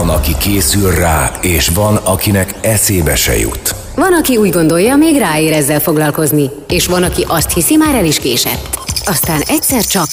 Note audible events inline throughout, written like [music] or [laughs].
Van, aki készül rá, és van, akinek eszébe se jut. Van, aki úgy gondolja, még ráér ezzel foglalkozni, és van, aki azt hiszi, már el is késett. Aztán egyszer csak...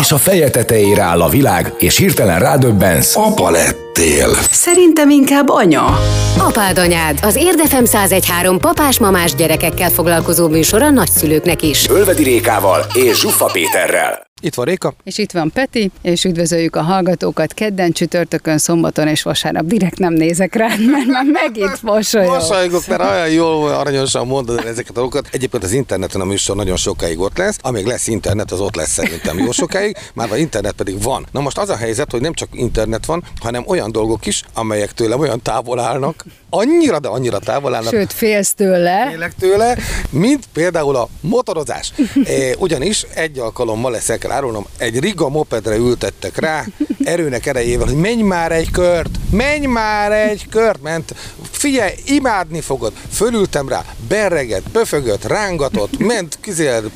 És a feje tetejére áll a világ, és hirtelen rádöbbensz. Apa lettél. Szerintem inkább anya. Apád anyád, az Érdefem 1013 papás-mamás gyerekekkel foglalkozó műsor a nagyszülőknek is. Ölvedi Rékával és Zsuffa Péterrel. Itt van Réka. És itt van Peti, és üdvözöljük a hallgatókat kedden, csütörtökön, szombaton és vasárnap. Direkt nem nézek rá, mert már megint mosolyog. Mosolygok, mert olyan jól, aranyosan mondod ezeket a dolgokat. Egyébként az interneten a műsor nagyon sokáig ott lesz. Amíg lesz internet, az ott lesz szerintem jó sokáig. Már a internet pedig van. Na most az a helyzet, hogy nem csak internet van, hanem olyan dolgok is, amelyek tőlem olyan távol állnak, annyira, de annyira távol állnak. Sőt, félsz tőle. Félek tőle, mint például a motorozás. [laughs] E, ugyanis egy alkalommal lesz el kell árulnom, egy Riga mopedre ültettek rá, erőnek erejével, hogy menj már egy kört, menj már egy kört, ment, figyelj, imádni fogod. Fölültem rá, berreget, pöfögött, rángatott, ment, kizél,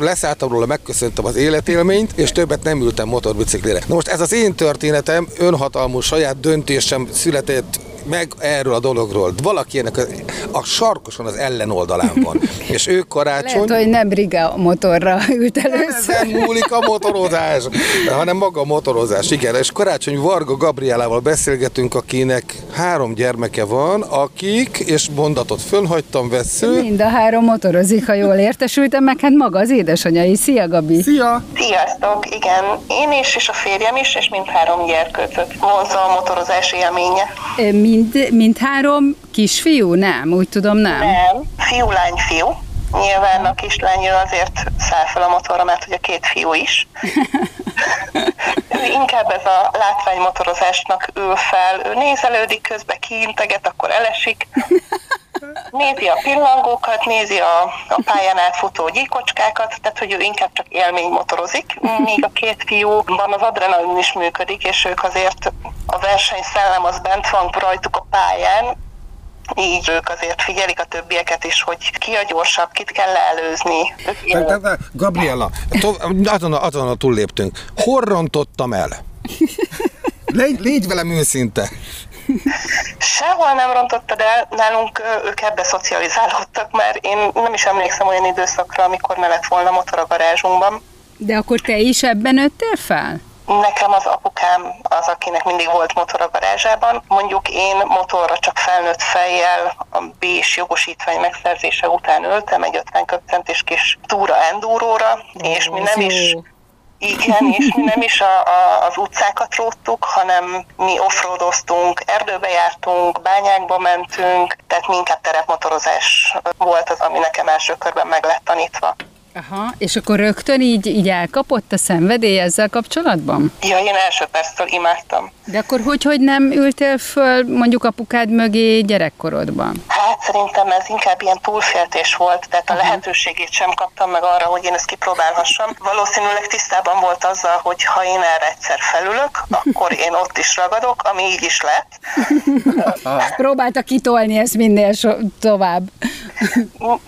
leszálltam róla, megköszöntem az életélményt, és többet nem ültem motorbiciklire. Na most ez az én történetem, önhatalmú saját döntésem született meg erről a dologról. Valaki ennek a, a sarkoson az ellenoldalán van. [laughs] És ő karácsony... Lehet, hogy nem Riga motorra ült először. Ezen múlik a motorozás, hanem maga a motorozás, igen. És karácsony Varga Gabrielával beszélgetünk, akinek három gyermeke van, akik, és mondatot fölhagytam, vesző. Mind a három motorozik, ha jól értesültem, meg hát maga az édesanyja is. Szia, Gabi! Szia! Sziasztok! Igen, én is, és a férjem is, és mindhárom gyerkőcöt vonza a motorozás élménye. Mind, mind három kisfiú? Nem, úgy tudom, nem. Nem, fiú, lány, fiú. Nyilván a kislány azért száll fel a motorra, mert hogy a két fiú is. [laughs] Inkább ez a látványmotorozásnak ül fel. Ő nézelődik, közben kiinteget, akkor elesik. Nézi a pillangókat, nézi a, a pályán átfutó gyíkocskákat, tehát hogy ő inkább csak élmény motorozik, míg a két fiúban az adrenalin is működik, és ők azért a versenyszellem az bent van rajtuk a pályán, így ők azért figyelik a többieket is, hogy ki a gyorsabb, kit kell leelőzni. De, de, de, Gabriela, azon, azon túlléptünk. Hol rontottam el? Légy, légy velem őszinte. Sehol nem rontottad el, nálunk ők ebbe szocializálódtak, mert én nem is emlékszem olyan időszakra, amikor ne lett volna motor a garázsunkban. De akkor te is ebben nőttél fel? Nekem az apukám az, akinek mindig volt motor a garázsában. Mondjuk én motorra csak felnőtt fejjel a B-s jogosítvány megszerzése után öltem egy 50 köpcentis kis túra enduróra, és mi nem is igen, és mi nem is a, a, az utcákat róttuk, hanem mi offroadoztunk, erdőbe jártunk, bányákba mentünk, tehát mi inkább terepmotorozás volt az, ami nekem első körben meg lett tanítva. Aha, és akkor rögtön így, így elkapott a szenvedély ezzel kapcsolatban? Ja, én első perctől imádtam. De akkor hogy, hogy nem ültél föl mondjuk apukád mögé gyerekkorodban? Hát szerintem ez inkább ilyen túlféltés volt, tehát a lehetőségét sem kaptam meg arra, hogy én ezt kipróbálhassam. Valószínűleg tisztában volt azzal, hogy ha én erre egyszer felülök, akkor én ott is ragadok, ami így is lett. [laughs] Próbálta kitolni ezt minél so- tovább.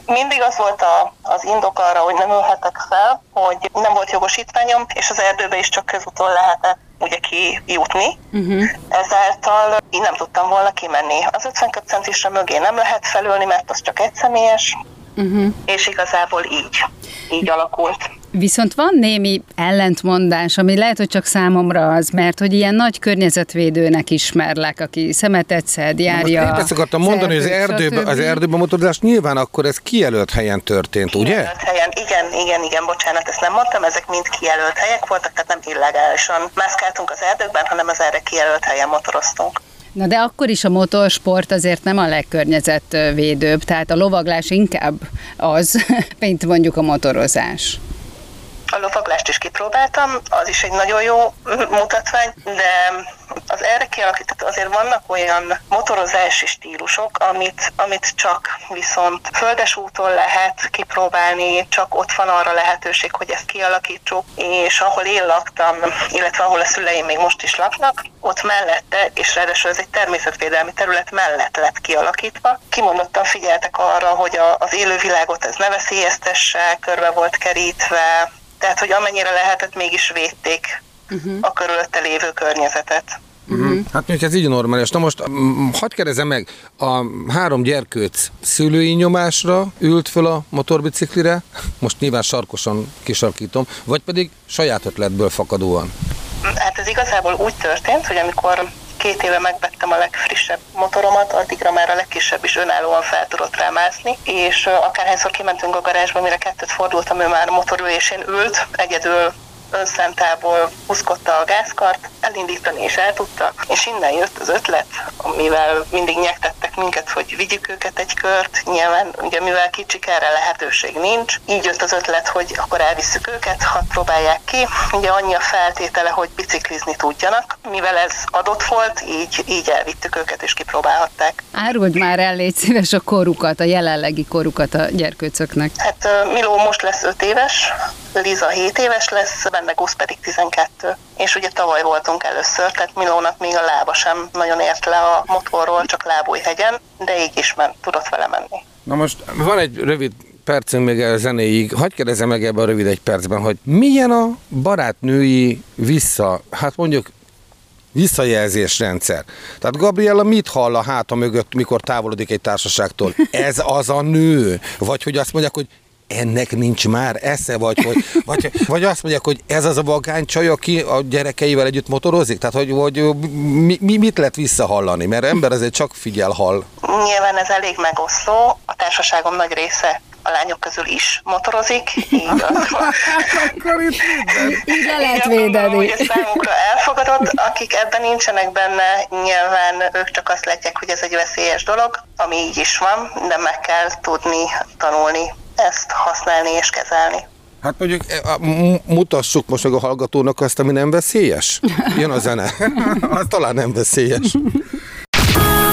Mindig az volt a, az indok arra, hogy nem ülhetek fel, hogy nem volt jogosítványom, és az erdőbe is csak közúton lehetett ugye kijutni. Uh-huh. Ezáltal így nem tudtam volna kimenni. Az 50 centisre mögé nem lehet felülni, mert az csak egyszemélyes, uh-huh. és igazából így, így alakult. Viszont van némi ellentmondás, ami lehet, hogy csak számomra az, mert hogy ilyen nagy környezetvédőnek ismerlek, aki szemetet szed, járja. Most ezt akartam mondani, hogy az erdőben, az erdőben motorozás nyilván akkor ez kijelölt helyen történt, ugye? Kijelölt helyen, igen, igen, igen, bocsánat, ezt nem mondtam, ezek mind kijelölt helyek voltak, tehát nem illegálisan mászkáltunk az erdőkben, hanem az erre kijelölt helyen motoroztunk. Na de akkor is a motorsport azért nem a legkörnyezetvédőbb, tehát a lovaglás inkább az, [laughs] mint mondjuk a motorozás. A lovaglást is kipróbáltam, az is egy nagyon jó mutatvány, de az erre kialakított azért vannak olyan motorozási stílusok, amit, amit csak viszont földes úton lehet kipróbálni, csak ott van arra lehetőség, hogy ezt kialakítsuk, és ahol én laktam, illetve ahol a szüleim még most is laknak, ott mellette, és ráadásul ez egy természetvédelmi terület mellett lett kialakítva. Kimondottan figyeltek arra, hogy a, az élővilágot ez ne veszélyeztesse, körbe volt kerítve, tehát hogy amennyire lehetett, mégis védték uh-huh. a körülötte lévő környezetet. Uh-huh. Hát mondjuk ez így normális. Na most hagyd kérdezem meg, a három gyerkőc szülői nyomásra ült föl a motorbiciklire, most nyilván sarkosan kisarkítom, vagy pedig saját ötletből fakadóan? Hát ez igazából úgy történt, hogy amikor két éve megvettem a legfrissebb motoromat, addigra már a legkisebb is önállóan fel tudott rá mászni, és akárhányszor kimentünk a garázsba, mire kettőt fordultam, ő már motorülésén ült, egyedül önszentából húzkodta a gázkart, elindítani is el tudta, és innen jött az ötlet, amivel mindig nyektettek minket, hogy vigyük őket egy kört, nyilván ugye mivel kicsik erre lehetőség nincs, így jött az ötlet, hogy akkor elvisszük őket, ha próbálják ki. Ugye annyi a feltétele, hogy biciklizni tudjanak, mivel ez adott volt, így, így elvittük őket és kipróbálhatták. Áruld már el, légy szíves a korukat, a jelenlegi korukat a gyerkőcöknek. Hát Miló most lesz 5 éves, Liza 7 éves lesz, benne Gusz pedig 12. És ugye tavaly voltunk először, tehát Milónak még a lába sem nagyon ért le a motorról, csak lábújhegyen, de így is ment, tudott vele menni. Na most van egy rövid percünk még a zenéig. Hagyj kérdezem meg ebben a rövid egy percben, hogy milyen a barátnői vissza, hát mondjuk visszajelzésrendszer. Tehát Gabriella mit hall a háta mögött, mikor távolodik egy társaságtól? Ez az a nő? Vagy hogy azt mondják, hogy ennek nincs már esze, vagy, hogy, vagy, vagy azt mondják, hogy ez az a vagány csaj, aki a gyerekeivel együtt motorozik? Tehát, hogy, hogy mi, mi, mit lehet visszahallani? Mert ember azért csak figyel, hall. Nyilván ez elég megoszló. A társaságom nagy része a lányok közül is motorozik, így Akkor itt így le lehet védeni. Hogy ez számukra elfogadott, akik ebben nincsenek benne, nyilván ők csak azt látják, hogy ez egy veszélyes dolog, ami így is van, de meg kell tudni tanulni ezt használni és kezelni. Hát mondjuk e, mutassuk most meg a hallgatónak azt, ami nem veszélyes. Jön a zene. [laughs] az talán nem veszélyes.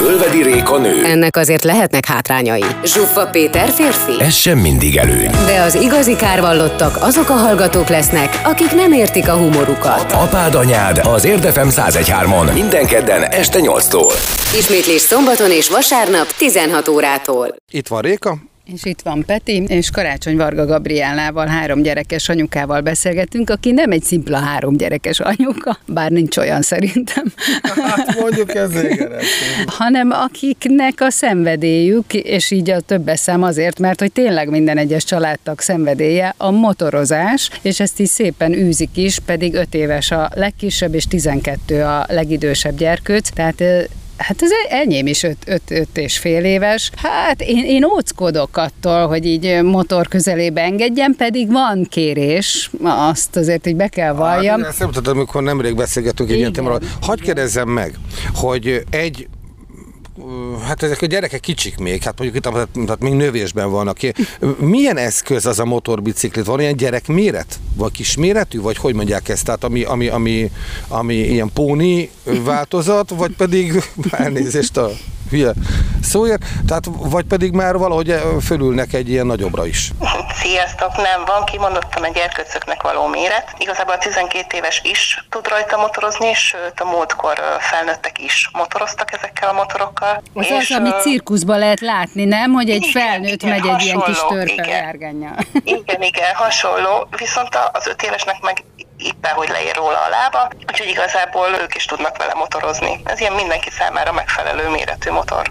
Ölvedi Réka nő. Ennek azért lehetnek hátrányai. Zsuffa Péter férfi. Ez sem mindig előny. De az igazi kárvallottak azok a hallgatók lesznek, akik nem értik a humorukat. Apád anyád az Érdefem 1013-on minden kedden este 8-tól. Ismétlés szombaton és vasárnap 16 órától. Itt van Réka, és itt van Peti, és Karácsony Varga Gabriellával, három gyerekes anyukával beszélgetünk, aki nem egy szimpla három gyerekes anyuka, bár nincs olyan szerintem. [laughs] Hát mondjuk ez Hanem akiknek a szenvedélyük, és így a többes szám azért, mert hogy tényleg minden egyes családtag szenvedélye a motorozás, és ezt is szépen űzik is, pedig öt éves a legkisebb, és 12 a legidősebb gyerkőc, tehát Hát ez enyém is öt, öt, öt és fél éves. Hát én, én óckodok attól, hogy így motor közelébe engedjen, pedig van kérés, azt azért így be kell valljam. Hát, ezt nem tudom, amikor nemrég beszélgetünk egy ilyen témáról. Hagyj kérdezzem meg, hogy egy hát ezek a gyerekek kicsik még, hát mondjuk itt tehát még növésben vannak. Milyen eszköz az a motorbiciklit? Van ilyen gyerekméret? Vagy kisméretű? Vagy hogy mondják ezt? Tehát ami, ami, ami, ami ilyen póni változat, vagy pedig [laughs] elnézést a hülye szóért, tehát vagy pedig már valahogy fölülnek egy ilyen nagyobbra is. Sziasztok, nem van, kimondottan a gyerkőcöknek való méret. Igazából a 12 éves is tud rajta motorozni, sőt a múltkor felnőttek is motoroztak ezekkel a motorokkal. Az és, az, amit cirkuszban lehet látni, nem? Hogy egy igen, felnőtt igen, megy hasonló, egy ilyen kis törpe Igen, igen, hasonló. Viszont az öt évesnek meg éppen, hogy leér róla a lába, úgyhogy igazából ők is tudnak vele motorozni. Ez ilyen mindenki számára megfelelő méretű motor.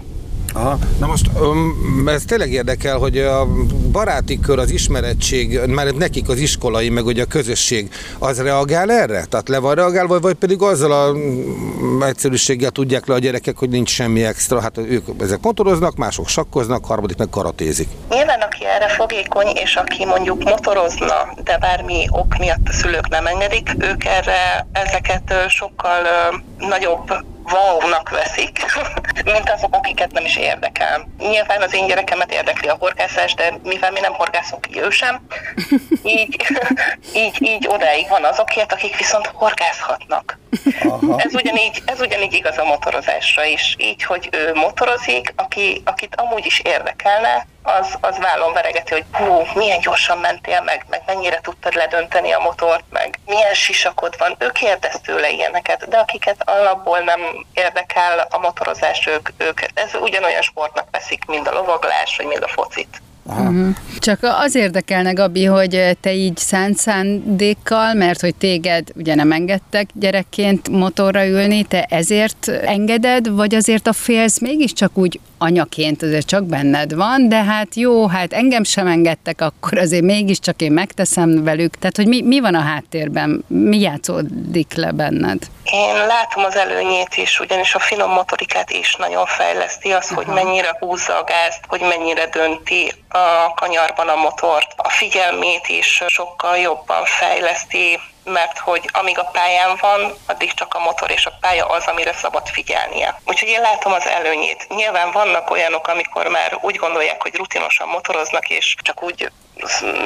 Aha. Na most um, ez tényleg érdekel, hogy a baráti kör, az ismerettség, már nekik az iskolai, meg ugye a közösség, az reagál erre? Tehát le van reagálva, vagy pedig azzal a mm, egyszerűséggel tudják le a gyerekek, hogy nincs semmi extra, hát ők ezek motoroznak, mások sakkoznak, harmadik meg karatézik. Nyilván, aki erre fogékony, és aki mondjuk motorozna, de bármi ok miatt a szülők nem engedik, ők erre ezeket sokkal nagyobb wow-nak veszik, [laughs] mint azok, akiket nem is érdekel. Nyilván az én gyerekemet érdekli a horgászás, de mivel mi nem horgászunk ki ő sem, [laughs] így, [laughs] így, így odáig van azokért, akik viszont horgászhatnak. Aha. Ez, ugyanígy, ez ugyanígy igaz a motorozásra is. Így, hogy ő motorozik, aki, akit amúgy is érdekelne, az, az vállon veregeti, hogy hú, milyen gyorsan mentél meg, meg mennyire tudtad ledönteni a motort, meg milyen sisakod van. Ő kérdez tőle ilyeneket, de akiket alapból nem érdekel a motorozás, ők, ők ez ugyanolyan sportnak veszik, mind a lovaglás, vagy mind a focit. Uh-huh. Csak az érdekelne, Gabi, hogy te így szánt szándékkal, mert hogy téged ugye nem engedtek gyerekként motorra ülni, te ezért engeded, vagy azért a félsz mégiscsak úgy anyaként, azért csak benned van, de hát jó, hát engem sem engedtek, akkor azért mégiscsak én megteszem velük. Tehát, hogy mi, mi van a háttérben, mi játszódik le benned? Én látom az előnyét is, ugyanis a finom motorikát is nagyon fejleszti, az, Aha. hogy mennyire húzza a gázt, hogy mennyire dönti a kanyarban a motort. A figyelmét is sokkal jobban fejleszti, mert hogy amíg a pályán van, addig csak a motor és a pálya az, amire szabad figyelnie. Úgyhogy én látom az előnyét. Nyilván vannak olyanok, amikor már úgy gondolják, hogy rutinosan motoroznak, és csak úgy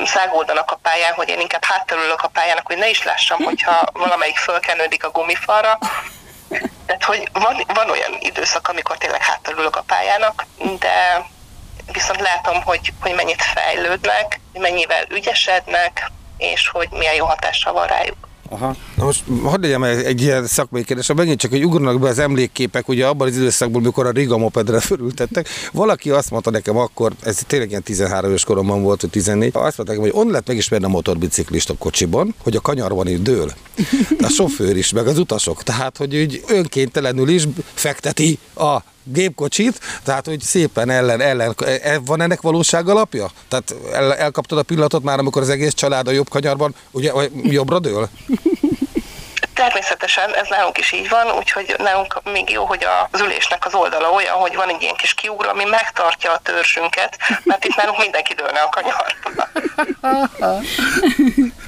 szágoldanak a pályán, hogy én inkább hátterülök a pályának, hogy ne is lássam, hogyha valamelyik fölkenődik a gumifalra. Tehát, hogy van, van olyan időszak, amikor tényleg hátterülök a pályának, de viszont látom, hogy, hogy mennyit fejlődnek, mennyivel ügyesednek, és hogy milyen jó hatással van rájuk. Aha. Na most hadd legyen egy ilyen szakmai kérdés, megint csak, hogy ugranak be az emlékképek, ugye abban az időszakból, mikor a Riga mopedre fölültettek. Valaki azt mondta nekem akkor, ez tényleg ilyen 13 éves koromban volt, vagy 14, azt mondta nekem, hogy on lehet megismerni a motorbiciklist a kocsiban, hogy a kanyarban így dől. A sofőr is, meg az utasok. Tehát, hogy úgy önkéntelenül is fekteti a gépkocsit, tehát hogy szépen ellen, ellen, e, van ennek valóság alapja? Tehát el, elkaptad a pillanatot már, amikor az egész család a jobb kanyarban, ugye jobbra dől? Természetesen ez nálunk is így van, úgyhogy nálunk még jó, hogy az ülésnek az oldala olyan, hogy van egy ilyen kis kiugró, ami megtartja a törzsünket, mert itt nálunk mindenki dőlne a kanyarba. [laughs]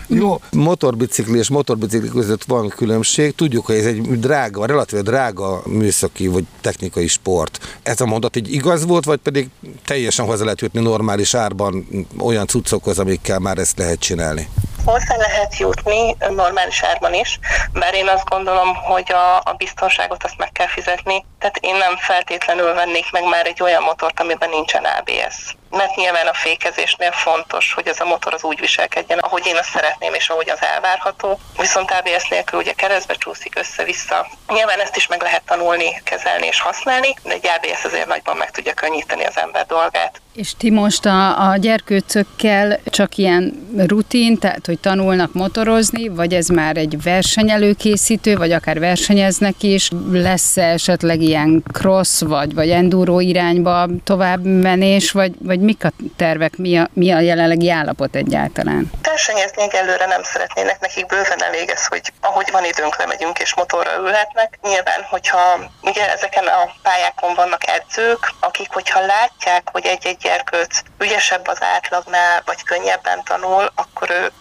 Jó, motorbicikli és motorbicikli között van különbség. Tudjuk, hogy ez egy drága, relatíve drága műszaki vagy technikai sport. Ez a mondat így igaz volt, vagy pedig teljesen hozzá lehet jutni normális árban olyan cuccokhoz, amikkel már ezt lehet csinálni? hozzá lehet jutni normális árban is, bár én azt gondolom, hogy a, a biztonságot azt meg kell fizetni, tehát én nem feltétlenül vennék meg már egy olyan motort, amiben nincsen ABS mert nyilván a fékezésnél fontos, hogy ez a motor az úgy viselkedjen, ahogy én azt szeretném, és ahogy az elvárható. Viszont ABS nélkül ugye keresztbe csúszik össze-vissza. Nyilván ezt is meg lehet tanulni, kezelni és használni, de egy ABS azért nagyban meg tudja könnyíteni az ember dolgát. És ti most a, a gyerkőcökkel csak ilyen rutin, tehát hogy tanulnak motorozni, vagy ez már egy versenyelőkészítő, vagy akár versenyeznek is, lesz -e esetleg ilyen cross, vagy, vagy enduro irányba tovább menés, vagy, vagy mik a tervek, mi a, mi a jelenlegi állapot egyáltalán? Versenyezni egyelőre nem szeretnének, nekik bőven elég ez, hogy ahogy van időnk, lemegyünk és motorra ülhetnek. Nyilván, hogyha ugye ezeken a pályákon vannak edzők, akik, hogyha látják, hogy egy-egy gyerkőc ügyesebb az átlagnál, vagy könnyebben tanul, akkor ő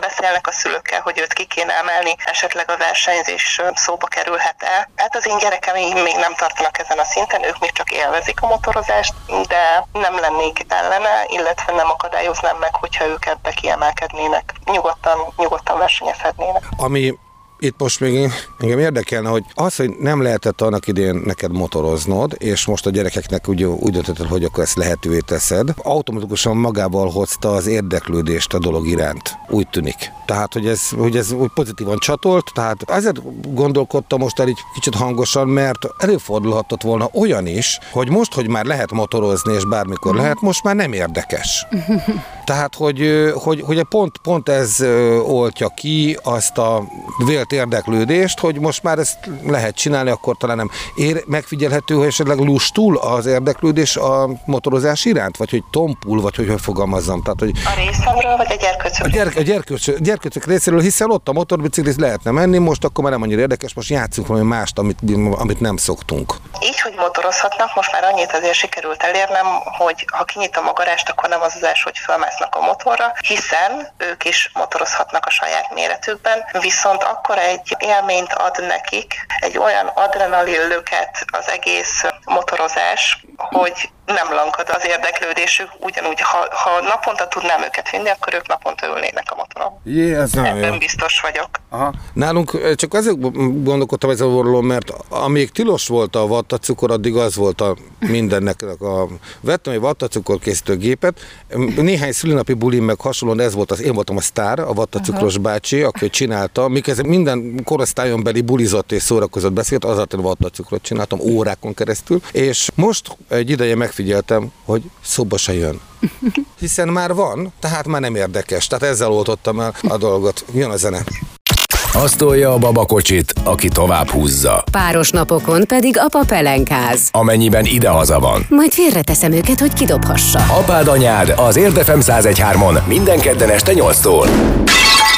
beszélnek a szülőkkel, hogy őt ki kéne emelni, esetleg a versenyzés szóba kerülhet-e. Hát az én gyerekem még nem tartanak ezen a szinten, ők még csak élvezik a motorozást, de nem lennék ellene, illetve nem akadályoznám meg, hogyha ők ebbe kiemelkednének. Nyugodtan, nyugodtan versenyezhetnének. Ami itt most még engem érdekelne, hogy az, hogy nem lehetett annak idén neked motoroznod, és most a gyerekeknek úgy, úgy döntötted, hogy akkor ezt lehetővé teszed, automatikusan magával hozta az érdeklődést a dolog iránt. Úgy tűnik. Tehát, hogy ez, hogy ez úgy pozitívan csatolt, tehát ezért gondolkodtam most el egy kicsit hangosan, mert előfordulhatott volna olyan is, hogy most, hogy már lehet motorozni, és bármikor mhm. lehet, most már nem érdekes. [laughs] Tehát, hogy, hogy, hogy pont, pont ez oltja ki azt a vélt érdeklődést, hogy most már ezt lehet csinálni, akkor talán nem. Ér, megfigyelhető, hogy esetleg lustul az érdeklődés a motorozás iránt, vagy hogy tompul, vagy hogy hogy fogalmazzam. Tehát, hogy a részemről, vagy a gyerkőcök? A, gyerk, a gyerkőcök, gyerkőcök részéről, hiszen ott a motorbicikliz lehetne menni, most akkor már nem annyira érdekes, most játszunk valami mást, amit, amit nem szoktunk. Így, hogy motorozhatnak, most már annyit azért sikerült elérnem, hogy ha kinyitom a garást, akkor nem az az első, hogy felmásznak a motorra, hiszen ők is motorozhatnak a saját méretükben, viszont akkor egy élményt ad nekik, egy olyan adrenalin löket az egész motorozás, hogy nem lankad az érdeklődésük, ugyanúgy, ha, ha naponta tudnám őket vinni, akkor ők naponta ülnének a motoron. Jé, ez nem Ebben jó. biztos vagyok. Aha. Nálunk csak azért gondolkodtam ezzel a mert amíg tilos volt a vattacukor, addig az volt a mindennek. A, vettem egy vattacukor készítő gépet, néhány szülinapi bulim meg hasonlóan ez volt az, én voltam a sztár, a vattacukros Aha. bácsi, aki csinálta, miközben minden korosztályon beli bulizott és szórakozott beszélt, azért a vattacukrot csináltam órákon keresztül, és most egy ideje meg megfigyeltem, hogy szóba se jön. [laughs] Hiszen már van, tehát már nem érdekes. Tehát ezzel oltottam el a dolgot. Jön a zene. Azt tolja a babakocsit, aki tovább húzza. Páros napokon pedig apa pelenkáz. Amennyiben idehaza van. Majd félreteszem őket, hogy kidobhassa. Apád anyád az Érdefem 1013-on minden kedden este 8-tól.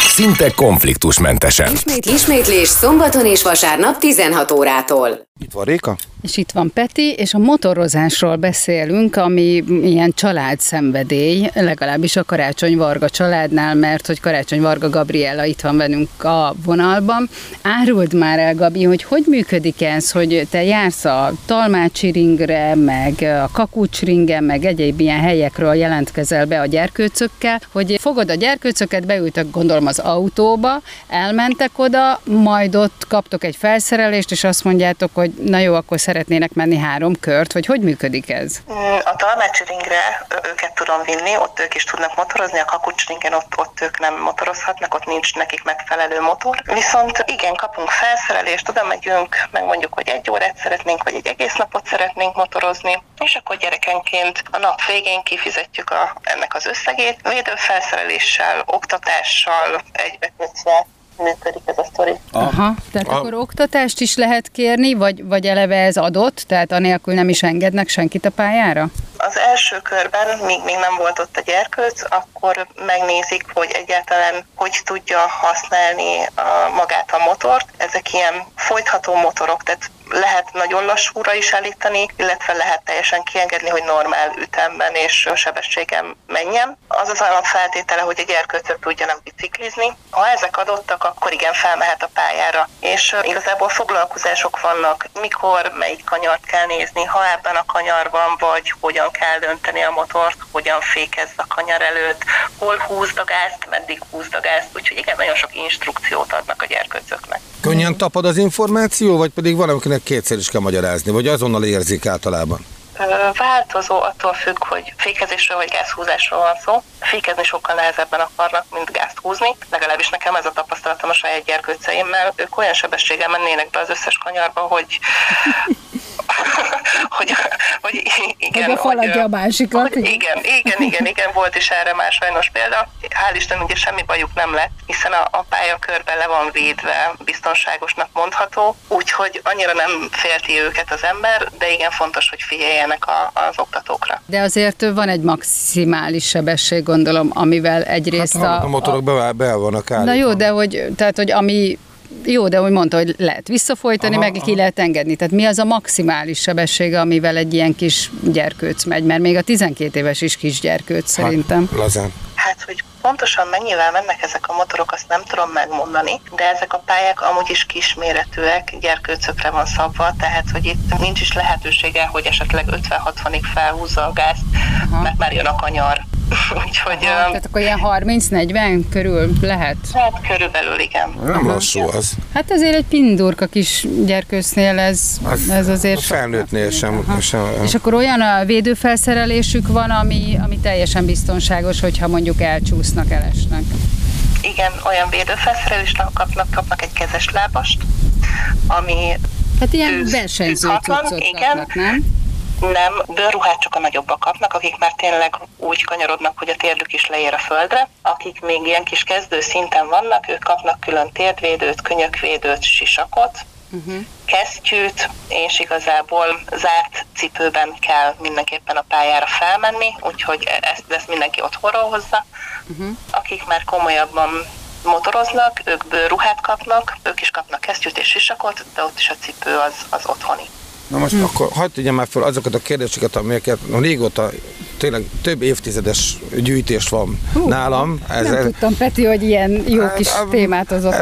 Szinte konfliktusmentesen. Ismét, ismétlés szombaton és vasárnap 16 órától. Itt van Réka. És itt van Peti, és a motorozásról beszélünk, ami ilyen családszenvedély, legalábbis a Karácsony Varga családnál, mert hogy Karácsony Varga Gabriella itt van velünk a vonalban. Áruld már el, Gabi, hogy hogy működik ez, hogy te jársz a Talmácsi ringre, meg a Kakucs meg egyéb ilyen helyekről jelentkezel be a gyerkőcökkel, hogy fogod a gyerkőcöket, beültök gondolom az autóba, elmentek oda, majd ott kaptok egy felszerelést, és azt mondjátok, hogy na jó, akkor szeretnének menni három kört, vagy hogy működik ez? A Talmácsi ringre őket tudom vinni, ott ők is tudnak motorozni, a Kakucs ringen ott, ott ők nem motorozhatnak, ott nincs nekik megfelelő motor. Viszont igen, kapunk felszerelést, oda megyünk, megmondjuk, hogy egy órát szeretnénk, vagy egy egész napot szeretnénk motorozni, és akkor gyerekenként a nap végén kifizetjük a, ennek az összegét, védőfelszereléssel, oktatással egybekötve működik ez a sztori. Aha, tehát Ah. akkor oktatást is lehet kérni, vagy, vagy eleve ez adott, tehát anélkül nem is engednek senkit a pályára? Az első körben, míg még nem volt ott a gyerkőc, akkor megnézik, hogy egyáltalán hogy tudja használni a, magát a motort. Ezek ilyen folytható motorok, tehát lehet nagyon lassúra is állítani, illetve lehet teljesen kiengedni, hogy normál ütemben és sebességen menjen. Az az alapfeltétele, hogy a gyerkőcök tudjanak biciklizni. Ha ezek adottak, akkor igen, felmehet a pályára. És igazából foglalkozások vannak, mikor, melyik kanyart kell nézni, ha ebben a kanyarban vagy, hogyan kell dönteni a motort, hogyan fékezz a kanyar előtt, hol húzd a gázt, meddig húzd a gázt. Úgyhogy igen, nagyon sok instrukciót adnak a gyerkőcöknek. Könnyen tapad az információ, vagy pedig valamikinek kétszer is kell magyarázni, vagy azonnal érzik általában? Változó attól függ, hogy fékezésről vagy gázhúzásról van szó. Fékezni sokkal nehezebben akarnak, mint gázt húzni. Legalábbis nekem ez a tapasztalatom a saját gyerkőceimmel. Ők olyan sebességgel mennének be az összes kanyarba, hogy hogy, hogy igen, Hogy befaladja a másikat. hogy igen, igen, igen, igen, volt is erre már sajnos példa. Hál' Isten ugye semmi bajuk nem lett, hiszen a, a pályakörben le van védve, biztonságosnak mondható, úgyhogy annyira nem félti őket az ember, de igen fontos, hogy figyeljenek a, az oktatókra. De azért van egy maximális sebesség, gondolom, amivel egyrészt Hát, a, a motorok be, be vannak Na állítva. jó, de hogy, tehát, hogy ami jó, de hogy mondta, hogy lehet visszafolytani, Aha, meg ki lehet engedni. Tehát mi az a maximális sebessége, amivel egy ilyen kis gyerkőc megy? Mert még a 12 éves is kis gyerkőc szerintem. Hát, lazán. Hát, hogy pontosan mennyivel mennek ezek a motorok, azt nem tudom megmondani, de ezek a pályák amúgy is kisméretűek, gyerkőcökre van szabva, tehát hogy itt nincs is lehetősége, hogy esetleg 50-60-ig felhúzza a gázt, Aha. mert már jön a kanyar. [laughs] Úgyhogy Aha, tehát akkor ilyen 30-40 körül lehet? hát körülbelül igen. Nem lassú az. Hát azért egy pindurka kis gyerkőcnél ez, ez azért... A felnőttnél sem. Aha. sem És akkor olyan a védőfelszerelésük van, ami, ami teljesen biztonságos, hogyha mondjuk elcsúsznak, elesnek. Igen, olyan védőfelszerelést kapnak, kapnak egy kezes lábast, ami Hát ilyen versenyző cuccot igen. kapnak, nem? Nem, bőrruhát csak a nagyobbak kapnak, akik már tényleg úgy kanyarodnak, hogy a térdük is leér a földre. Akik még ilyen kis kezdő szinten vannak, ők kapnak külön térdvédőt, könyökvédőt, sisakot, uh-huh. kesztyűt, és igazából zárt cipőben kell mindenképpen a pályára felmenni, úgyhogy ezt, ezt mindenki otthonról hozza. Uh-huh. Akik már komolyabban motoroznak, ők bőrruhát kapnak, ők is kapnak kesztyűt és sisakot, de ott is a cipő az, az otthoni. Na most hm. akkor hagyd tegyem már fel azokat a kérdéseket, amelyeket régóta tényleg több évtizedes gyűjtés van Hú, nálam. Ez, nem tudtam, Peti, hogy ilyen jó kis a- témát hozott.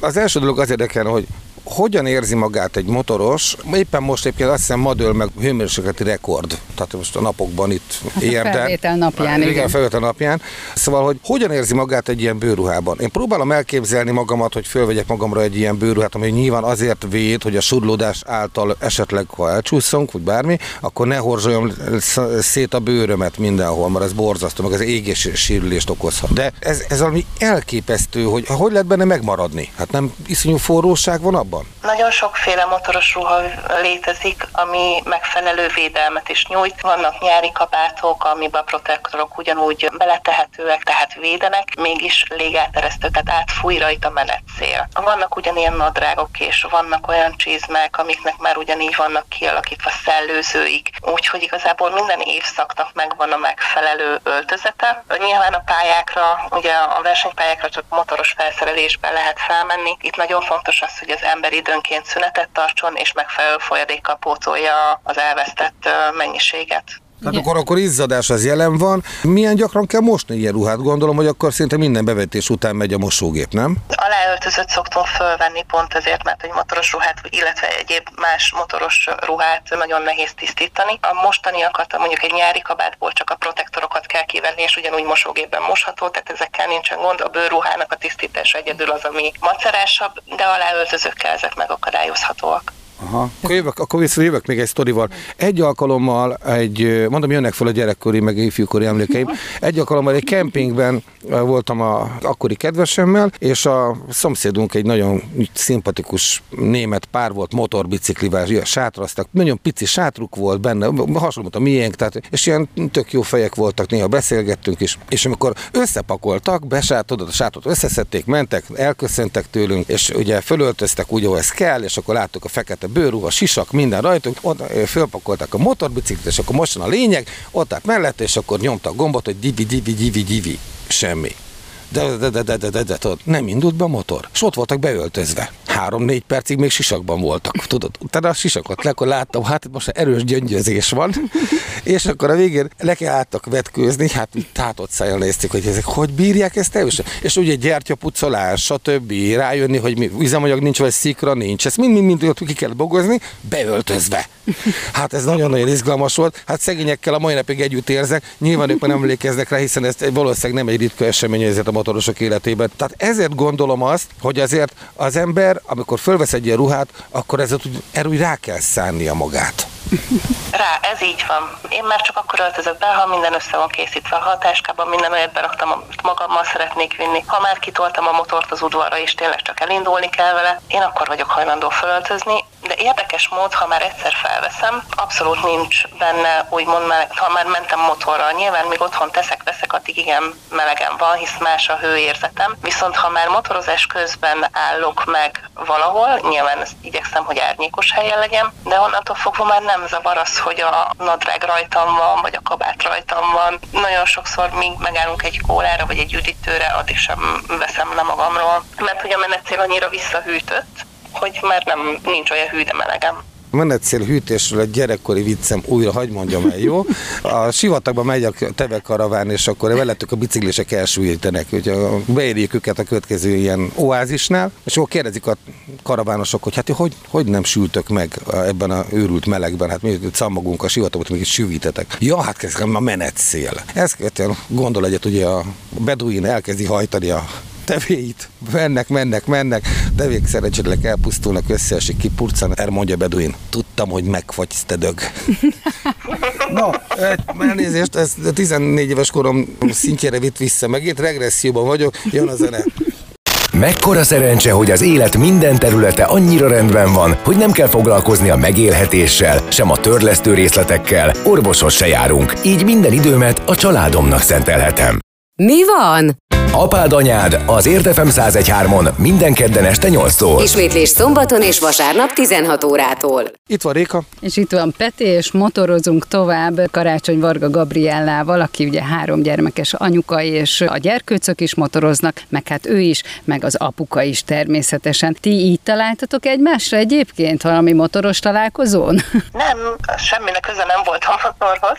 Az első dolog az érdekel, hogy hogyan érzi magát egy motoros? Éppen most egyébként azt hiszem ma dől meg hőmérsékleti rekord. Tehát most a napokban itt Hát a érden. felvétel napján, igen. igen. felvétel napján. Szóval, hogy hogyan érzi magát egy ilyen bőruhában? Én próbálom elképzelni magamat, hogy fölvegyek magamra egy ilyen bőruhát, ami nyilván azért véd, hogy a surlódás által esetleg, ha elcsúszunk, vagy bármi, akkor ne horzsoljam sz- szét a bőrömet mindenhol, mert ez borzasztó, meg ez égés sérülést okozhat. De ez, ez valami elképesztő, hogy hogy lehet benne megmaradni? Hát nem iszonyú forróság van abban? Van? Nagyon sokféle motoros ruha létezik, ami megfelelő védelmet is nyújt. Vannak nyári kabátok, amiben a protektorok ugyanúgy beletehetőek, tehát védenek, mégis légáteresztő, tehát átfúj rajta menetszél. Vannak ugyanilyen nadrágok, és vannak olyan csizmák, amiknek már ugyanígy vannak kialakítva szellőzőik, úgyhogy igazából minden évszaknak megvan a megfelelő öltözete. Nyilván a pályákra, ugye a versenypályákra csak motoros felszerelésben lehet felmenni. Itt nagyon fontos az, hogy az ember időnként szünetet tartson, és megfelelő folyadékkal pótolja az elvesztett mennyiséget. Tehát akkor, akkor izzadás az jelen van. Milyen gyakran kell mosni ilyen ruhát? Gondolom, hogy akkor szinte minden bevetés után megy a mosógép, nem? Aláöltözött szoktunk fölvenni pont ezért, mert egy motoros ruhát, illetve egyéb más motoros ruhát nagyon nehéz tisztítani. A mostaniakat, mondjuk egy nyári kabátból csak a protektorokat kell kivenni, és ugyanúgy mosógépben mosható, tehát ezekkel nincsen gond. A bőrruhának a tisztítása egyedül az, ami macerásabb, de aláöltözőkkel ezek megakadályozhatóak. Aha. Akkor jövök, akkor vissza jövök még egy sztorival. Egy alkalommal egy, mondom, jönnek fel a gyerekkori, meg ifjúkori emlékeim. Egy alkalommal egy kempingben voltam a akkori kedvesemmel, és a szomszédunk egy nagyon szimpatikus német pár volt, motorbiciklivel, sátraztak, nagyon pici sátruk volt benne, hasonló a miénk, tehát, és ilyen tök jó fejek voltak, néha beszélgettünk is, és amikor összepakoltak, besátodott a sátot, összeszedték, mentek, elköszöntek tőlünk, és ugye fölöltöztek úgy, ahogy ez kell, és akkor láttuk a fekete bőrruha, sisak, minden rajtunk, ott fölpakolták a motorbiciklit, és akkor most a lényeg, ott állt mellett, és akkor nyomta a gombot, hogy divi, divi, divi, divi. Semmi. De, de, de, de, de, de, de, tudod, nem indult be a motor. És ott voltak beöltözve. Három-négy percig még sisakban voltak, tudod. Utána a sisakot le, akkor láttam, hát most erős gyöngyözés van, [laughs] és akkor a végén le kell álltak vetkőzni, hát tátott szájjal nézték, hogy ezek hogy bírják ezt el? És ugye gyertyapucolás, stb. rájönni, hogy mi, üzemanyag nincs, vagy szikra nincs. Ezt mind-mind ki kell bogozni, beöltözve. Hát ez nagyon-nagyon izgalmas volt. Hát szegényekkel a mai napig együtt érzek. Nyilván ők nem emlékeznek rá, hiszen ez valószínűleg nem egy ritka esemény ezért a motorosok életében. Tehát ezért gondolom azt, hogy azért az ember, amikor fölvesz egy ilyen ruhát, akkor ezért úgy, erről úgy rá kell szánnia magát. Rá, ez így van. Én már csak akkor öltözök be, ha minden össze van készítve. A táskában minden olyat beraktam, amit magammal szeretnék vinni. Ha már kitoltam a motort az udvarra, és tényleg csak elindulni kell vele, én akkor vagyok hajlandó fölöltözni. De érdekes mód, ha már egyszer felveszem, abszolút nincs benne, úgymond, ha már mentem motorral. Nyilván még otthon teszek, veszek, addig igen melegen van, hisz más a hőérzetem. Viszont ha már motorozás közben állok meg valahol, nyilván ezt igyekszem, hogy árnyékos helyen legyen, de onnantól fogva már nem zavar az, hogy a nadrág rajtam van, vagy a kabát rajtam van. Nagyon sokszor még megállunk egy kólára, vagy egy üdítőre, addig sem veszem le magamról, mert hogy a menetcél annyira visszahűtött, hogy már nem nincs olyan hű, de melegem menetszél hűtésről egy gyerekkori viccem újra, hagy mondjam el, jó? A sivatagban megy a teve karaván, és akkor velettük a biciklisek elsüllyítenek, hogy beérjük őket a következő ilyen oázisnál, és akkor kérdezik a karavánosok, hogy hát hogy, hogy nem sültök meg ebben a őrült melegben, hát mi cammagunk a sivatagot, még is süvítetek. Ja, hát kezdem a menetszél. Ezt követően gondol egyet, ugye a beduin elkezdi hajtani a tevéit, mennek, mennek, mennek, de végig szerencsétleg elpusztulnak, összeesik, kipurcan, erre mondja Beduin. Tudtam, hogy megfagysz, te dög. [laughs] no, elnézést, ez 14 éves korom szintjére vitt vissza, megint regresszióban vagyok, jön a zene. Mekkora szerencse, hogy az élet minden területe annyira rendben van, hogy nem kell foglalkozni a megélhetéssel, sem a törlesztő részletekkel, orvoshoz se járunk, így minden időmet a családomnak szentelhetem. Mi van? Apád anyád az Érdefem 1013-on minden kedden este 8-tól. Ismétlés szombaton és vasárnap 16 órától. Itt van Réka. És itt van Peti, és motorozunk tovább Karácsony Varga Gabriellával, aki ugye három gyermekes anyuka, és a gyerkőcök is motoroznak, meg hát ő is, meg az apuka is természetesen. Ti így találtatok egymásra egyébként valami motoros találkozón? Nem, semminek köze nem volt a motorhoz,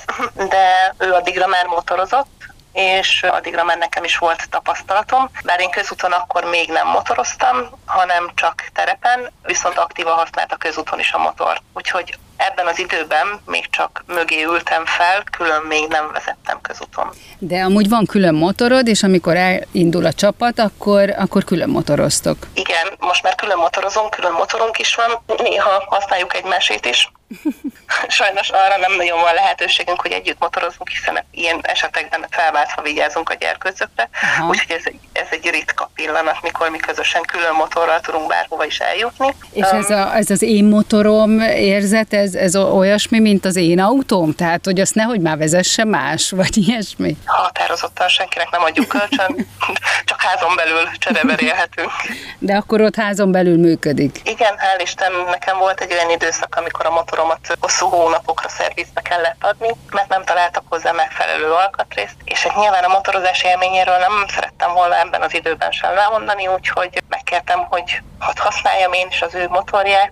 de ő addigra már motorozott, és addigra már nekem is volt tapasztalatom, bár én közúton akkor még nem motoroztam, hanem csak terepen, viszont aktívan használt a közúton is a motor. Úgyhogy ebben az időben még csak mögé ültem fel, külön még nem vezettem közúton. De amúgy van külön motorod, és amikor elindul a csapat, akkor, akkor külön motoroztok. Igen, most már külön motorozunk, külön motorunk is van, néha használjuk egymásét is, [laughs] Sajnos arra nem nagyon van lehetőségünk, hogy együtt motorozunk, hiszen ilyen esetekben felváltva vigyázunk a gyerkőcökre. Úgyhogy ez egy, ez egy ritka pillanat, mikor mi közösen külön motorral tudunk bárhova is eljutni. És ez, a, ez az én motorom érzet, ez, ez olyasmi, mint az én autóm? Tehát, hogy azt nehogy már vezesse más, vagy ilyesmi? Határozottan senkinek nem adjuk kölcsön, [laughs] csak házon belül csereberélhetünk. De akkor ott házon belül működik. Igen, hál' Isten, nekem volt egy olyan időszak, amikor a motoromat hosszú hónapokra szervizbe kellett adni, mert nem találtak hozzá megfelelő alkatrészt, és hát nyilván a motorozás élményéről nem szerettem volna ebben az időben sem lemondani, úgyhogy megkértem, hogy hadd használjam én is az ő motorját,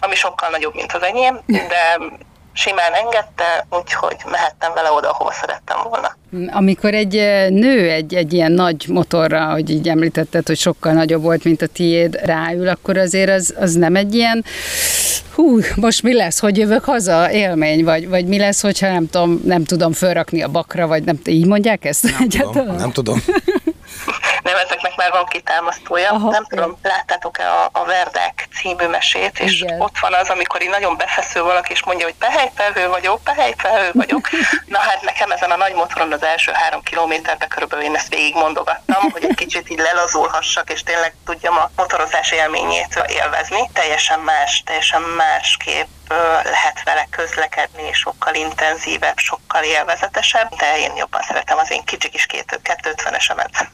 ami sokkal nagyobb, mint az enyém, de simán engedte, úgyhogy mehettem vele oda, ahova szerettem volna. Amikor egy nő egy, egy ilyen nagy motorra, hogy így említetted, hogy sokkal nagyobb volt, mint a tiéd, ráül, akkor azért az, az nem egy ilyen hú, most mi lesz, hogy jövök haza élmény, vagy, vagy mi lesz, hogyha nem tudom, nem tudom fölrakni a bakra, vagy nem, így mondják ezt? Nem tudom, nem tudom. [laughs] nem, ezeknek már van kitámasztója. Aha, nem tudom, láttátok-e a, a Verdák című mesét, és Igen. ott van az, amikor így nagyon befeszül valaki, és mondja, hogy pehelyfelhő vagyok, pehelyfelhő vagyok. [laughs] Na hát nekem ezen a nagy motoron az első három kilométerben körülbelül én ezt végig mondogattam, hogy egy kicsit így lelazulhassak, és tényleg tudjam a motorozás élményét élvezni. Teljesen más, teljesen másképp lehet vele közlekedni, sokkal intenzívebb, sokkal élvezetesebb, de én jobban szeretem az én kicsi kis 250-esemet.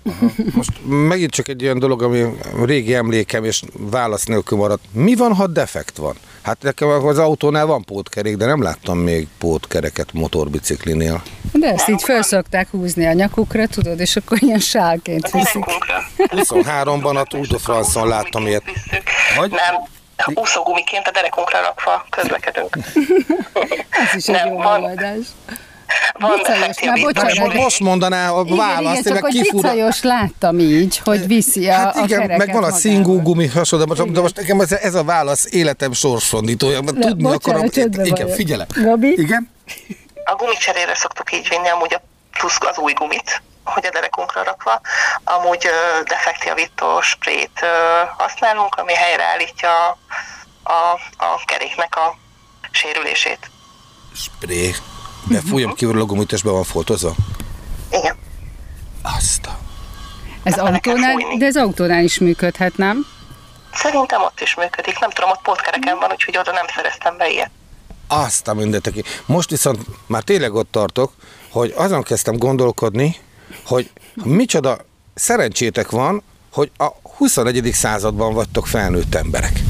Most megint csak egy olyan dolog, ami régi emlékem, és válasz nélkül maradt. Mi van, ha defekt van? Hát nekem az autónál van pótkerék, de nem láttam még pótkereket motorbiciklinél. De ezt így föl szokták húzni a nyakukra, tudod, és akkor ilyen sálként viszik. 23-ban a Tour de France-on láttam ilyet. Vagy? Nem, úszógumiként a derekunkra rakva közlekedünk. [laughs] Ez is egy Nem, jó megoldás. Van vicajos, már bocsánat. Most mondaná a választ, igen, igen, csak vicajos láttam így, hogy viszi a, hát igen, a meg van a szingú gumi hasonló, de, de most nekem ez, ez a válasz életem sorsfondítója. Tudni bocsánat, akarom. Igen, figyelem. Gabi? Igen? A gumicserére szoktuk így vinni amúgy a plusz az új gumit, hogy a derekunkra rakva. Amúgy defektjavító sprét használunk, ami helyreállítja a, a keréknek a sérülését. Spré. De fújom kívül a gumításban van foltozva? Igen. Azt a... Ez autónál, de ez autónál is működhet, nem? Szerintem ott is működik. Nem tudom, ott pótkereken van, úgyhogy oda nem szereztem be ilyet. Azt a mindet, Most viszont már tényleg ott tartok, hogy azon kezdtem gondolkodni, hogy micsoda szerencsétek van, hogy a 21. században vagytok felnőtt emberek.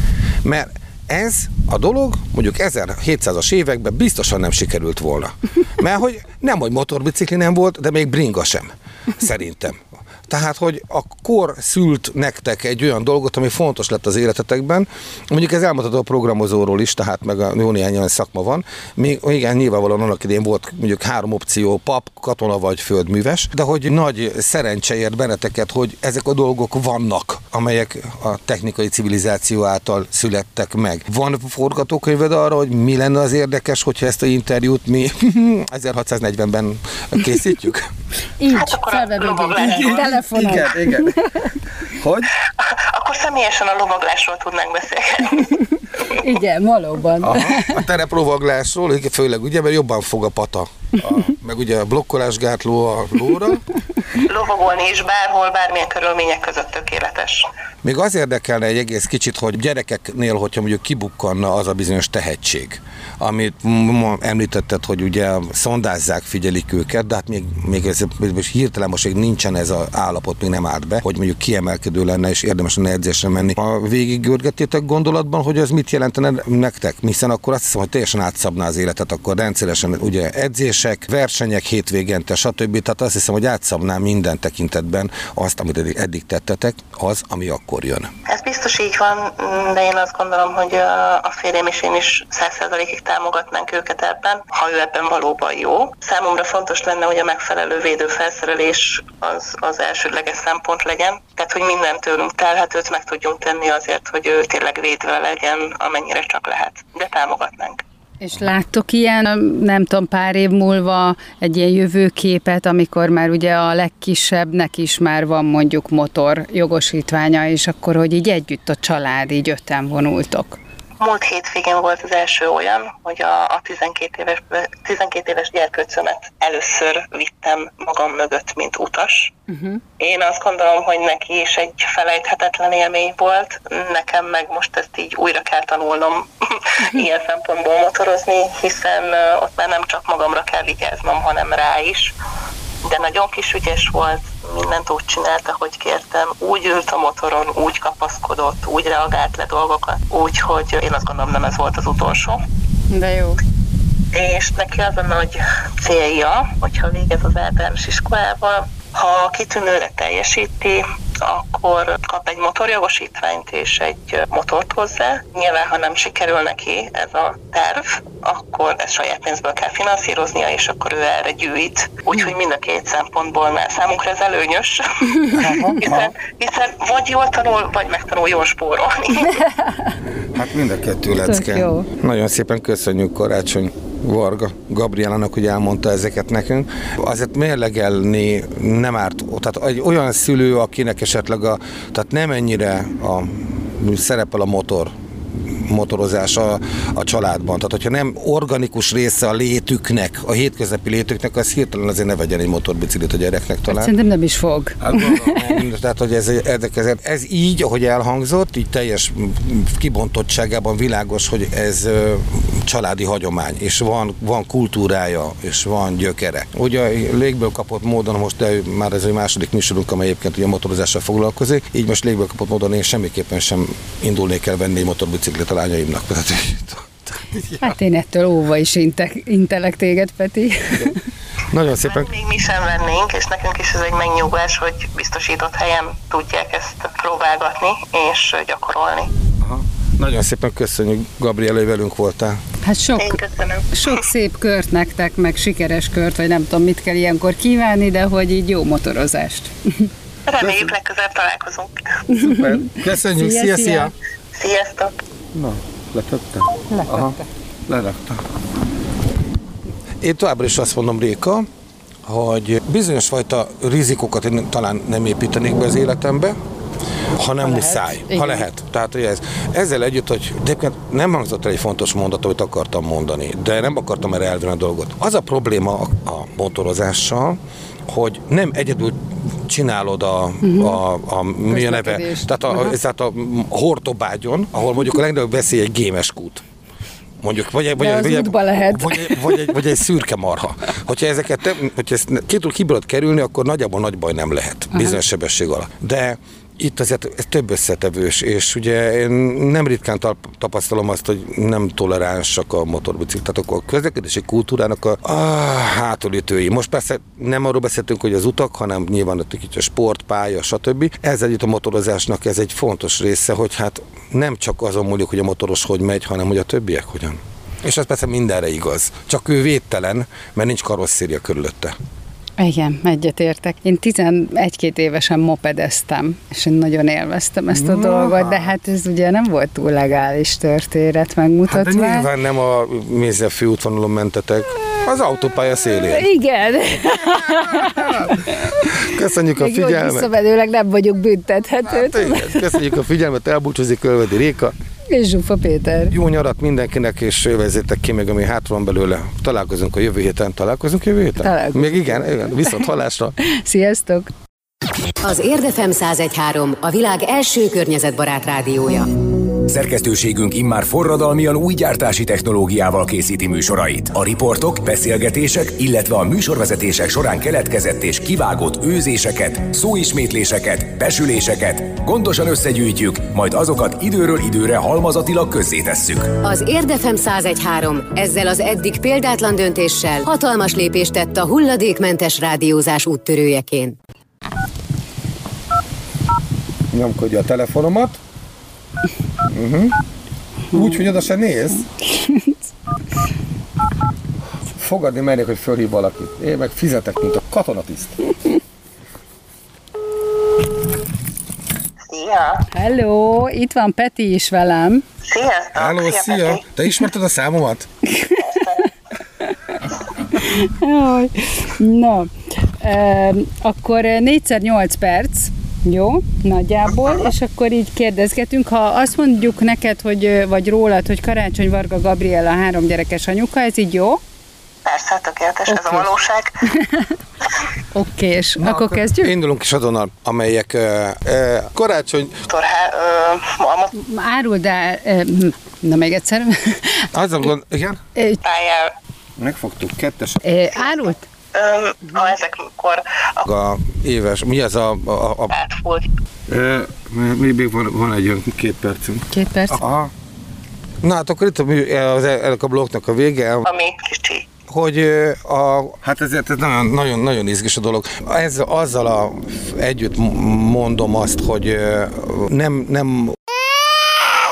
Mert ez a dolog mondjuk 1700-as években biztosan nem sikerült volna. Mert hogy nem, hogy motorbicikli nem volt, de még bringa sem. Szerintem. Tehát, hogy a kor szült nektek egy olyan dolgot, ami fontos lett az életetekben. Mondjuk ez elmondható a programozóról is, tehát meg a jó néhány olyan szakma van. Még, igen, nyilvánvalóan annak idén volt mondjuk három opció, pap, katona vagy földműves, de hogy nagy szerencse ért benneteket, hogy ezek a dolgok vannak, amelyek a technikai civilizáció által születtek meg. Van forgatókönyved arra, hogy mi lenne az érdekes, hogyha ezt a interjút mi [laughs] 1640-ben készítjük? Így, hát felvevődik telefonon. Igen, igen. Hogy? Akkor személyesen a lovaglásról tudnánk beszélni. Igen, valóban. Aha, a tereplovaglásról, főleg ugye, mert jobban fog a pata. A, meg ugye a blokkolásgátló a lóra. Lovagolni is bárhol, bármilyen körülmények között tökéletes. Még az érdekelne egy egész kicsit, hogy gyerekeknél, hogyha mondjuk kibukkanna az a bizonyos tehetség, amit említetted, hogy ugye szondázzák, figyelik őket, de hát még, még ez most hirtelen most még nincsen ez az állapot, még nem állt be, hogy mondjuk kiemelkedő lenne, és érdemes lenne edzésre menni. Ha végig görgettétek gondolatban, hogy ez mit jelentene nektek, hiszen akkor azt hiszem, hogy teljesen átszabná az életet, akkor rendszeresen ugye edzések, versenyek hétvégente, stb. Tehát azt hiszem, hogy átszabná minden tekintetben azt, amit eddig, eddig tettetek, az, ami akkor jön. Ez biztos így van, de én azt gondolom, hogy a férjem és én is százszerzalékig támogatnánk őket ebben, ha ő ebben valóban jó. Számomra fontos lenne, hogy a megfelelő védőfelszerelés az, az elsődleges szempont legyen, tehát hogy minden tőlünk telhetőt meg tudjunk tenni azért, hogy ő tényleg védve legyen, amennyire csak lehet. De támogatnánk. És láttok ilyen, nem tudom, pár év múlva egy ilyen jövőképet, amikor már ugye a legkisebbnek is már van mondjuk motor jogosítványa, és akkor, hogy így együtt a család, így öten vonultok? Múlt hétvégén volt az első olyan, hogy a, a 12, éves, 12 éves gyerkőcömet először vittem magam mögött, mint utas. Uh-huh. Én azt gondolom, hogy neki is egy felejthetetlen élmény volt, nekem meg most ezt így újra kell tanulnom uh-huh. [laughs] ilyen szempontból motorozni, hiszen ott már nem csak magamra kell vigyáznom, hanem rá is nagyon kis ügyes volt, mindent úgy csinálta, hogy kértem. Úgy ült a motoron, úgy kapaszkodott, úgy reagált le dolgokat, úgy, hogy én azt gondolom nem ez volt az utolsó. De jó. És neki az a nagy célja, hogyha végez az általános iskolával, ha kitűnőre teljesíti, akkor kap egy motorjogosítványt és egy motort hozzá. Nyilván, ha nem sikerül neki ez a terv, akkor ezt saját pénzből kell finanszíroznia, és akkor ő erre gyűjt. Úgyhogy mind a két szempontból már számunkra ez előnyös, [laughs] hiszen, hiszen vagy jól tanul, vagy megtanul jól spórolni. [laughs] Hát mind a kettő lecke. Nagyon szépen köszönjük Karácsony Varga Gabrielának, hogy elmondta ezeket nekünk. Azért mérlegelni nem árt. Tehát egy olyan szülő, akinek esetleg a, tehát nem ennyire a, szerepel a motor motorozás a, a családban. Tehát, hogyha nem organikus része a létüknek, a hétköznapi létüknek, az hirtelen azért ne vegyen egy motorbiciklit a gyereknek talán. Hát szerintem nem is fog. Hát, [laughs] tehát, hogy ez, ez, ez, ez így, ahogy elhangzott, így teljes kibontottságában világos, hogy ez családi hagyomány, és van, van kultúrája, és van gyökere. Ugye a légből kapott módon, most de már ez egy második műsorunk, amely egyébként ugye motorozással foglalkozik, így most légből kapott módon én semmiképpen sem indulnék el venni motorbiciklit a lányaimnak. Hát én ettől óva is intek, intelek téged, Peti. Nagyon szépen. Hát még mi sem vennénk, és nekünk is ez egy megnyugvás, hogy biztosított helyen tudják ezt próbálgatni és gyakorolni. Aha. Nagyon szépen köszönjük, Gabriela, hogy velünk voltál. Hát sok, sok szép kört nektek, meg sikeres kört, vagy nem tudom, mit kell ilyenkor kívánni, de hogy így jó motorozást. Reméljük legközelebb találkozunk. Szuper. Köszönjük, szia, szia! szia. Sziasztok! Na, letötte? Letötte. Aha, lerakta. Én továbbra is azt mondom, Réka, hogy bizonyos fajta rizikokat én talán nem építenék be az életembe, ha nem ha muszáj, lehet. ha lehet. Tehát, hogy ez, ezzel együtt, hogy de nem hangzott el egy fontos mondat, amit akartam mondani, de nem akartam erre elvenni a dolgot. Az a probléma a motorozással, hogy nem egyedül csinálod a, uh-huh. a, a, mi a neve, tehát a, uh-huh. tehát a hortobágyon, ahol mondjuk a legnagyobb veszély egy gémes kút mondjuk, vagy, vagy, vagy, vagy, lehet. Vagy, vagy, egy, vagy egy szürke marha. Hogyha ezeket, hogyha ezt ki tudod kerülni, akkor nagyjából nagy baj nem lehet, bizonyos sebesség alatt. De itt azért ez több összetevős, és ugye én nem ritkán tapasztalom azt, hogy nem toleránsak a motorbiciklik, tehát akkor a közlekedési kultúrának a, a hátulütői. Most persze nem arról beszéltünk, hogy az utak, hanem nyilván ott a sport, pálya, stb. Ez együtt a motorozásnak ez egy fontos része, hogy hát nem csak azon múlik, hogy a motoros hogy megy, hanem hogy a többiek hogyan. És ez persze mindenre igaz. Csak ő védtelen, mert nincs karosszéria körülötte. Igen, egyetértek. Én 11-két évesen mopedeztem, és én nagyon élveztem ezt a Na. dolgot, de hát ez ugye nem volt túl legális történet megmutatva. Hát de nyilván nem a Mézzel főútvonalon mentetek, az autópálya szélén. Igen. Köszönjük a figyelmet. Visszavedőleg nem vagyok büntethető. Hát, igen. Köszönjük a figyelmet, elbúcsúzik Kölvedi Réka. És Zsufa Péter. Jó nyarat mindenkinek, és jövezzétek ki még, ami hát van belőle. Találkozunk a jövő héten. Találkozunk jövő héten? Találkozunk. Még igen, igen. viszont hallásra. [laughs] Sziasztok! Az Érdefem 1013 a világ első környezetbarát rádiója. Szerkesztőségünk immár forradalmian új gyártási technológiával készíti műsorait. A riportok, beszélgetések, illetve a műsorvezetések során keletkezett és kivágott őzéseket, szóismétléseket, besüléseket gondosan összegyűjtjük, majd azokat időről időre halmazatilag közzétesszük. Az Érdefem 1013 ezzel az eddig példátlan döntéssel hatalmas lépést tett a hulladékmentes rádiózás úttörőjeként. Nyomkodja a telefonomat. Uh-huh. Úgy, hogy oda se néz. Fogadni mernék, hogy fölhív valakit. Én meg fizetek, mint a katonatiszt. Szia! Hello, itt van Peti is velem. Sziasztok! Hello, szia! szia. Te ismerted a számomat? Na, no. akkor 4x8 perc, Jó, nagyjából, és akkor így kérdezgetünk. Ha azt mondjuk neked, hogy, vagy rólad, hogy Karácsony Varga Gabriela három gyerekes anyuka, ez így jó? Persze, tökéletes, okay. ez a valóság. [laughs] Oké, és Na, akkor kezdjük? Indulunk is azonnal, amelyek uh, uh, karácsony, Dr. H, ö, a Áruld el, eh, na még egyszer. azon gond, igen? Motorhájjal, Megfogtuk kettes eh, Árult? Ha ezekkor a a éves, mi az a, a, a átfújt. még van, van egy olyan két percünk. Két perc. Aha. Na hát akkor itt a, az, ennek a blokknak a vége, ami kicsi. hogy a, hát ezért ez nagyon, nagyon, nagyon izgis a dolog. Ez, azzal a, együtt mondom azt, hogy nem, nem